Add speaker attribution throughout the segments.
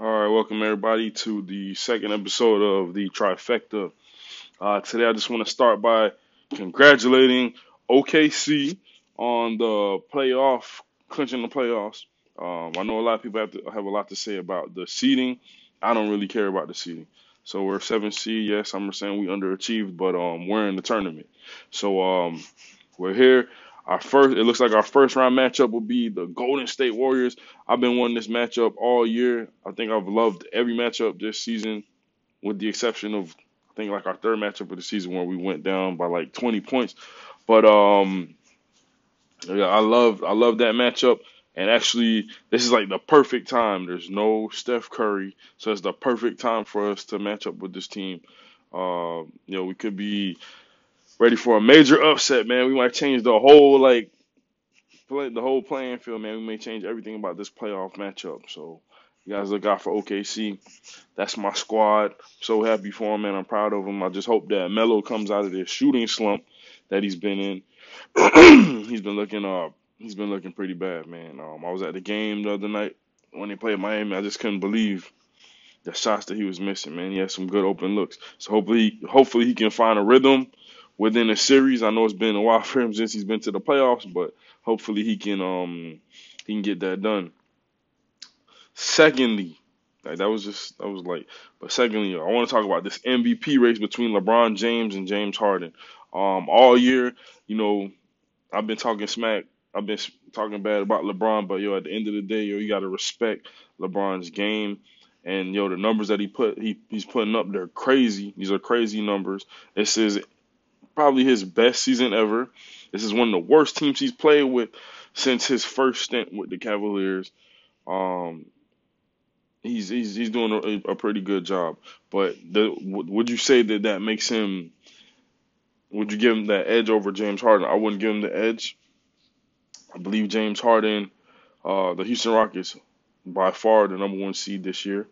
Speaker 1: All right, welcome everybody to the second episode of the Trifecta. Uh, today, I just want to start by congratulating OKC on the playoff, clinching the playoffs. Um, I know a lot of people have to have a lot to say about the seeding. I don't really care about the seeding. So we're seven seed. Yes, I'm saying we underachieved, but um, we're in the tournament. So um, we're here. Our first, it looks like our first round matchup will be the Golden State Warriors. I've been wanting this matchup all year. I think I've loved every matchup this season, with the exception of I think like our third matchup of the season where we went down by like 20 points. But um, yeah, I love I love that matchup. And actually, this is like the perfect time. There's no Steph Curry, so it's the perfect time for us to match up with this team. Uh, you know, we could be ready for a major upset, man. We might change the whole like play the whole playing field, man. We may change everything about this playoff matchup. So you guys look out for OKC. That's my squad. So happy for him, man. I'm proud of him. I just hope that Melo comes out of this shooting slump that he's been in. he's been looking uh he's been looking pretty bad, man. Um, I was at the game the other night when they played Miami. I just couldn't believe the shots that he was missing, man. He had some good open looks. So hopefully, hopefully he can find a rhythm within the series. I know it's been a while for him since he's been to the playoffs, but hopefully he can um he can get that done. Secondly, like that was just that was like, but secondly, I want to talk about this MVP race between LeBron James and James Harden. Um, all year, you know, I've been talking smack. I've been talking bad about LeBron, but yo, at the end of the day, yo, you got to respect LeBron's game. And yo, the numbers that he put he he's putting up, they're crazy. These are crazy numbers. It is probably his best season ever. This is one of the worst teams he's played with since his first stint with the Cavaliers. Um, he's he's he's doing a, a pretty good job. But the, would you say that that makes him? Would you give him that edge over James Harden? I wouldn't give him the edge. I believe James Harden, uh, the Houston Rockets, by far the number one seed this year.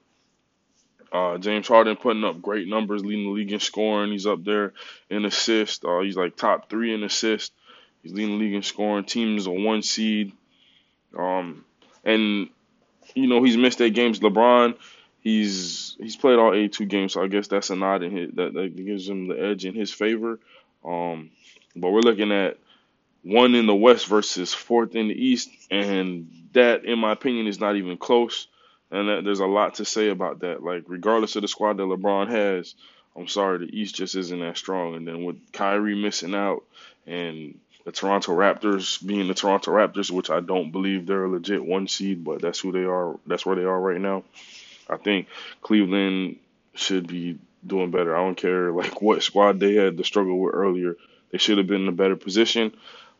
Speaker 1: Uh, James Harden putting up great numbers, leading the league in scoring. He's up there in assists. Uh, he's like top three in assists. He's leading the league in scoring. Team is a one seed. Um, and you know he's missed eight games. LeBron, he's he's played all 82 games, so I guess that's a nod in his, that, that gives him the edge in his favor. Um, but we're looking at one in the West versus fourth in the East, and that, in my opinion, is not even close. And that, there's a lot to say about that. Like, regardless of the squad that LeBron has, I'm sorry, the East just isn't that strong. And then with Kyrie missing out and the Toronto Raptors being the Toronto Raptors, which I don't believe they're a legit one seed, but that's who they are. That's where they are right now. I think Cleveland should be doing better. I don't care like what squad they had to struggle with earlier. They should have been in a better position.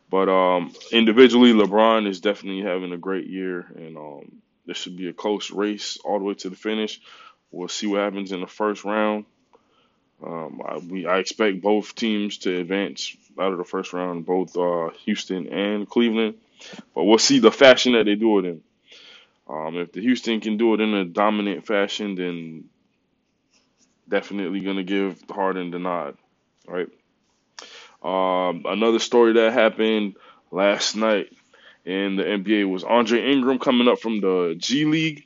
Speaker 1: But um, individually, LeBron is definitely having a great year, and um, this should be a close race all the way to the finish. We'll see what happens in the first round. Um, I, we, I expect both teams to advance out of the first round, both uh, Houston and Cleveland. But we'll see the fashion that they do it in. Um, if the Houston can do it in a dominant fashion, then definitely going to give Harden the nod, right? Um, another story that happened last night in the NBA was Andre Ingram coming up from the G League.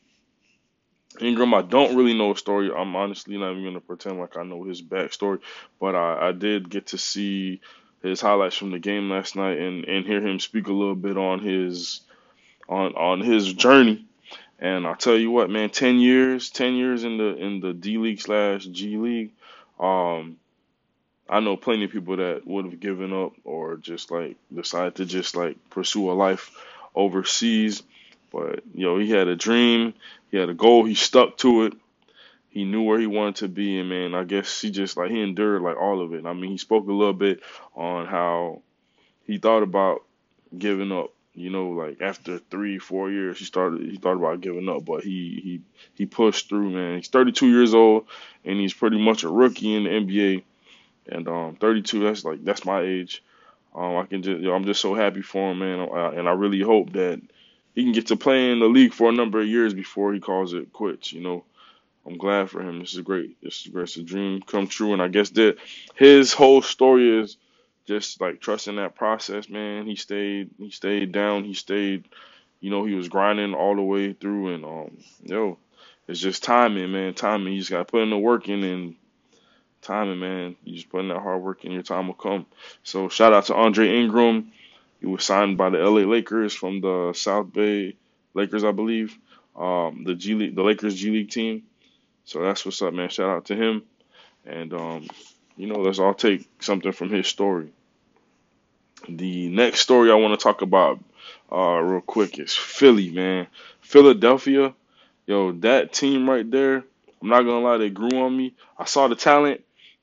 Speaker 1: Ingram, I don't really know a story. I'm honestly not even gonna pretend like I know his backstory, but I, I did get to see his highlights from the game last night and, and hear him speak a little bit on his on on his journey. And I'll tell you what, man, ten years, ten years in the in the D League slash G League, um, I know plenty of people that would have given up or just like decided to just like pursue a life overseas. But you know, he had a dream, he had a goal, he stuck to it. He knew where he wanted to be, and man, I guess he just like he endured like all of it. I mean, he spoke a little bit on how he thought about giving up. You know, like after three, four years, he started he thought about giving up, but he he he pushed through. Man, he's 32 years old, and he's pretty much a rookie in the NBA and um, 32, that's like that's my age. Um, I can just, you know, I'm just so happy for him, man, and I really hope that he can get to play in the league for a number of years before he calls it quits. You know, I'm glad for him. This is great. This is great. It's a dream come true, and I guess that his whole story is just like trusting that process, man. He stayed, he stayed down, he stayed, you know, he was grinding all the way through, and um, yo, it's just timing, man. Timing. You just gotta put in the work in and timing, man. You just put in that hard work and your time will come. So shout out to Andre Ingram. He was signed by the LA Lakers from the South Bay Lakers, I believe. Um, the G League, the Lakers G League team. So that's what's up, man. Shout out to him. And um, you know, let's all take something from his story. The next story I want to talk about uh, real quick is Philly, man. Philadelphia, yo, that team right there. I'm not gonna lie, they grew on me. I saw the talent,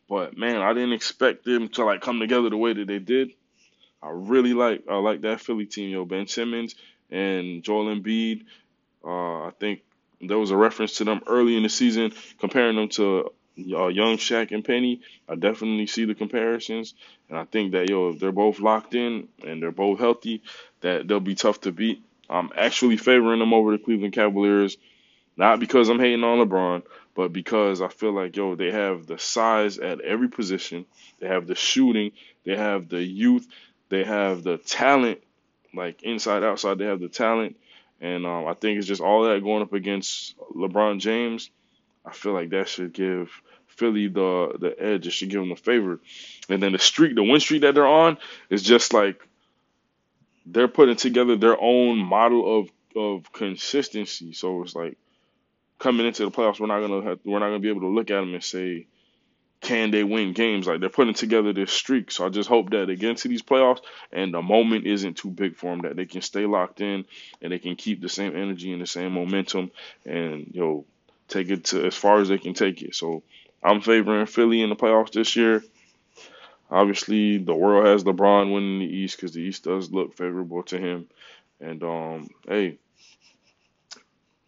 Speaker 1: but man, I didn't expect them to like come together the way that they did. I really like I like that Philly team, yo. Ben Simmons and Joel Embiid. Uh, I think there was a reference to them early in the season, comparing them to uh, young Shaq and Penny. I definitely see the comparisons, and I think that yo, if they're both locked in and they're both healthy, that they'll be tough to beat. I'm actually favoring them over the Cleveland Cavaliers, not because I'm hating on LeBron, but because I feel like yo, they have the size at every position, they have the shooting, they have the youth, they have the talent, like inside outside, they have the talent, and um, I think it's just all that going up against LeBron James. I feel like that should give Philly the the edge. It should give them the favor. And then the streak, the win streak that they're on, is just like they're putting together their own model of of consistency. So it's like coming into the playoffs, we're not gonna have, we're not gonna be able to look at them and say, can they win games? Like they're putting together this streak. So I just hope that they get into these playoffs and the moment isn't too big for them. That they can stay locked in and they can keep the same energy and the same momentum and you know take it to as far as they can take it. So I'm favoring Philly in the playoffs this year. Obviously, the world has LeBron winning the East because the East does look favorable to him. And um, hey,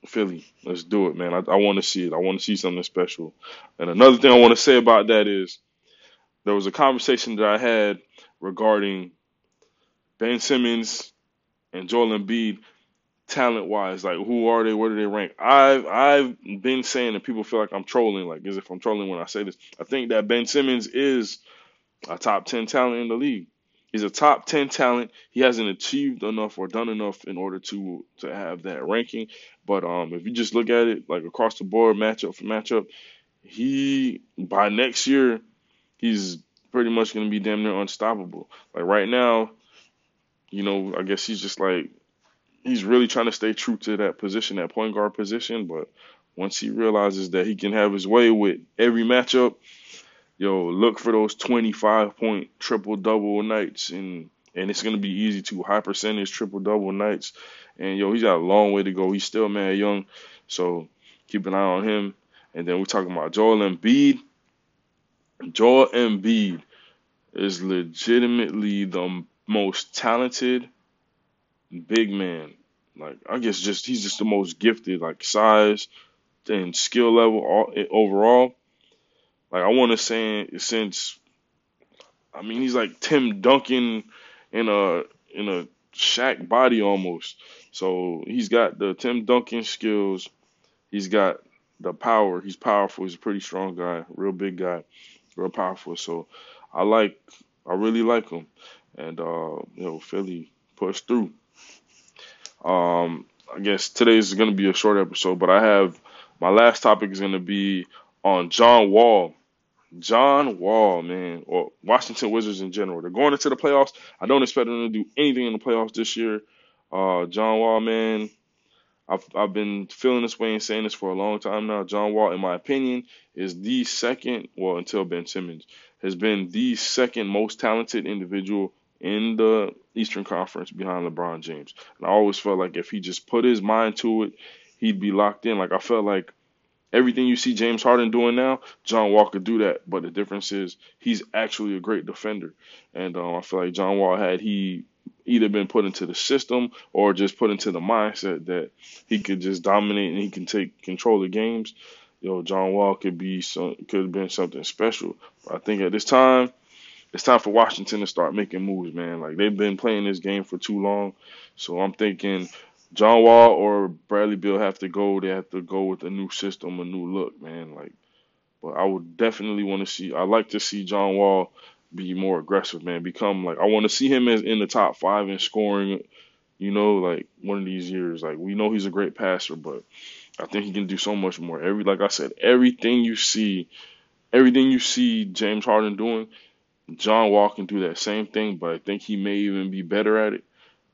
Speaker 1: Philly, let's do it, man. I, I want to see it. I want to see something special. And another thing I want to say about that is there was a conversation that I had regarding Ben Simmons and Joel Embiid talent wise, like who are they? Where do they rank? I've I've been saying that people feel like I'm trolling, like as if I'm trolling when I say this. I think that Ben Simmons is a top ten talent in the league. He's a top ten talent. He hasn't achieved enough or done enough in order to to have that ranking. But um, if you just look at it like across the board, matchup for matchup, he by next year, he's pretty much going to be damn near unstoppable. Like right now, you know, I guess he's just like he's really trying to stay true to that position, that point guard position. But once he realizes that he can have his way with every matchup, yo, look for those 25 point triple double nights, and and it's gonna be easy to high percentage triple double nights. And yo, he's got a long way to go. He's still mad young, so keep an eye on him. And then we're talking about Joel Embiid. Joel Embiid is legitimately the most talented big man. Like I guess just he's just the most gifted, like size and skill level all, overall. Like I want to say since, I mean he's like Tim Duncan in a in a Shaq body almost. So he's got the Tim Duncan skills. He's got the power. He's powerful. He's a pretty strong guy, real big guy, real powerful. So I like, I really like him. And uh, you know, Philly pushed through. Um, I guess today's is going to be a short episode, but I have my last topic is going to be on John Wall. John Wall, man, or Washington Wizards in general. They're going into the playoffs. I don't expect them to do anything in the playoffs this year. Uh, John Wall, man, I've I've been feeling this way and saying this for a long time now. John Wall, in my opinion, is the second, well, until Ben Simmons, has been the second most talented individual in the Eastern Conference behind LeBron James. And I always felt like if he just put his mind to it, he'd be locked in. Like I felt like everything you see James Harden doing now, John Wall could do that. But the difference is he's actually a great defender. And um, I feel like John Wall had he either been put into the system or just put into the mindset that he could just dominate and he can take control of games. Yo, John Wall could be some could have been something special. But I think at this time, it's time for Washington to start making moves, man. Like they've been playing this game for too long. So I'm thinking John Wall or Bradley Beal have to go. They have to go with a new system, a new look, man. Like, but I would definitely want to see. I like to see John Wall be more aggressive, man. Become like I want to see him as in the top five in scoring You know, like one of these years. Like we know he's a great passer, but I think he can do so much more. Every like I said, everything you see, everything you see James Harden doing, John Wall can do that same thing, but I think he may even be better at it.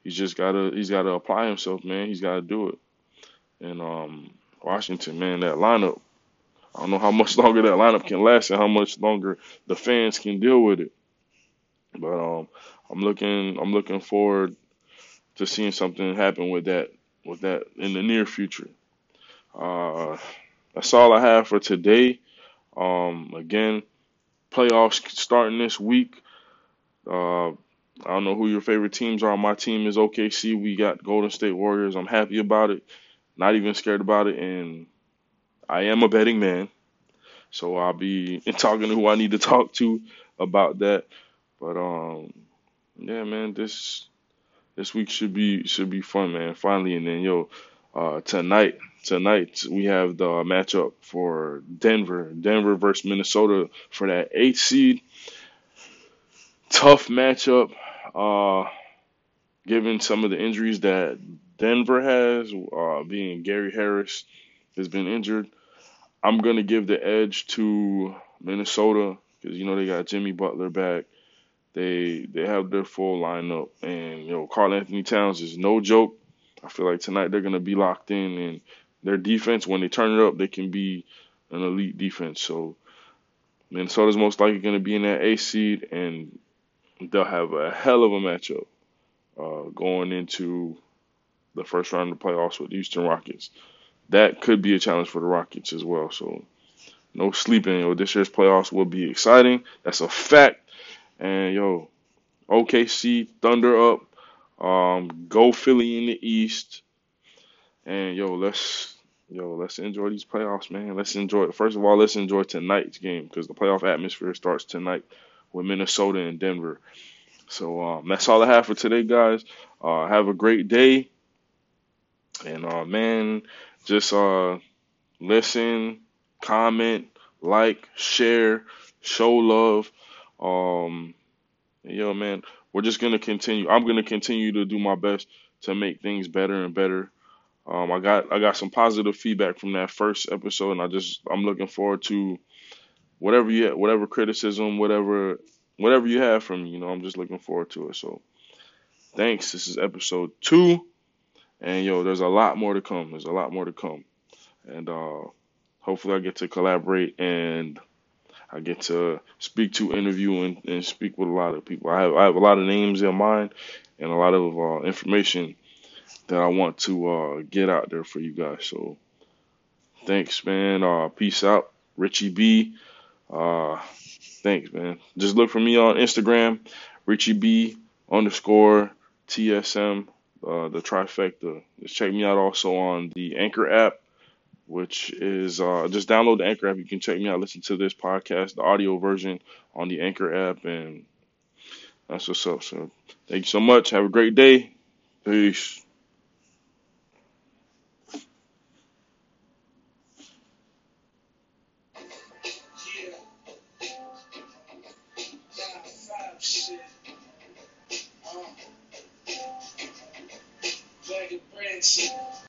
Speaker 1: He's just gotta he's gotta apply himself, man. He's gotta do it. And um Washington, man, that lineup. I don't know how much longer that lineup can last and how much longer the fans can deal with it. But um I'm looking I'm looking forward to seeing something happen with that with that in the near future. Uh that's all I have for today. Um again, playoffs starting this week. Uh, I don't know who your favorite teams are. My team is OKC. We got Golden State Warriors. I'm happy about it. Not even scared about it. And I am a betting man. So I'll be talking to who I need to talk to about that. But um yeah, man, this this week should be should be fun, man. Finally, and then yo, uh, tonight tonight we have the matchup for Denver, Denver versus Minnesota for that eighth seed. Tough matchup, uh, given some of the injuries that Denver has, uh, being Gary Harris has been injured. I'm gonna give the edge to Minnesota because you know they got Jimmy Butler back. They they have their full lineup, and you know Karl-Anthony Towns is no joke. I feel like tonight they're gonna be locked in, and their defense, when they turn it up, they can be an elite defense. So Minnesota's most likely going to be in that A seed, and they'll have a hell of a matchup uh, going into the first round of the playoffs with the Houston Rockets. That could be a challenge for the Rockets as well. So no sleeping. Yo, this year's playoffs will be exciting. That's a fact. And yo, OKC Thunder up. Um, go Philly in the East. And yo, let's yo, let's enjoy these playoffs, man. Let's enjoy. First of all, let's enjoy tonight's game because the playoff atmosphere starts tonight with Minnesota and Denver. So um, that's all I have for today, guys. Uh, have a great day, and uh, man, just uh, listen, comment, like, share, show love. Um, yo, man, we're just gonna continue. I'm gonna continue to do my best to make things better and better. Um, I got I got some positive feedback from that first episode, and I just I'm looking forward to whatever you whatever criticism, whatever whatever you have from me. You know, I'm just looking forward to it. So, thanks. This is episode two, and yo, there's a lot more to come. There's a lot more to come, and uh, hopefully I get to collaborate and I get to speak to, interview, and, and speak with a lot of people. I have I have a lot of names in mind and a lot of uh, information that I want to uh, get out there for you guys. So thanks, man. Uh, peace out, Richie B. Uh, thanks, man. Just look for me on Instagram, Richie B underscore TSM, uh, the trifecta. Just check me out also on the Anchor app, which is uh, just download the Anchor app. You can check me out, listen to this podcast, the audio version on the Anchor app, and that's what's up. So thank you so much. Have a great day. Peace.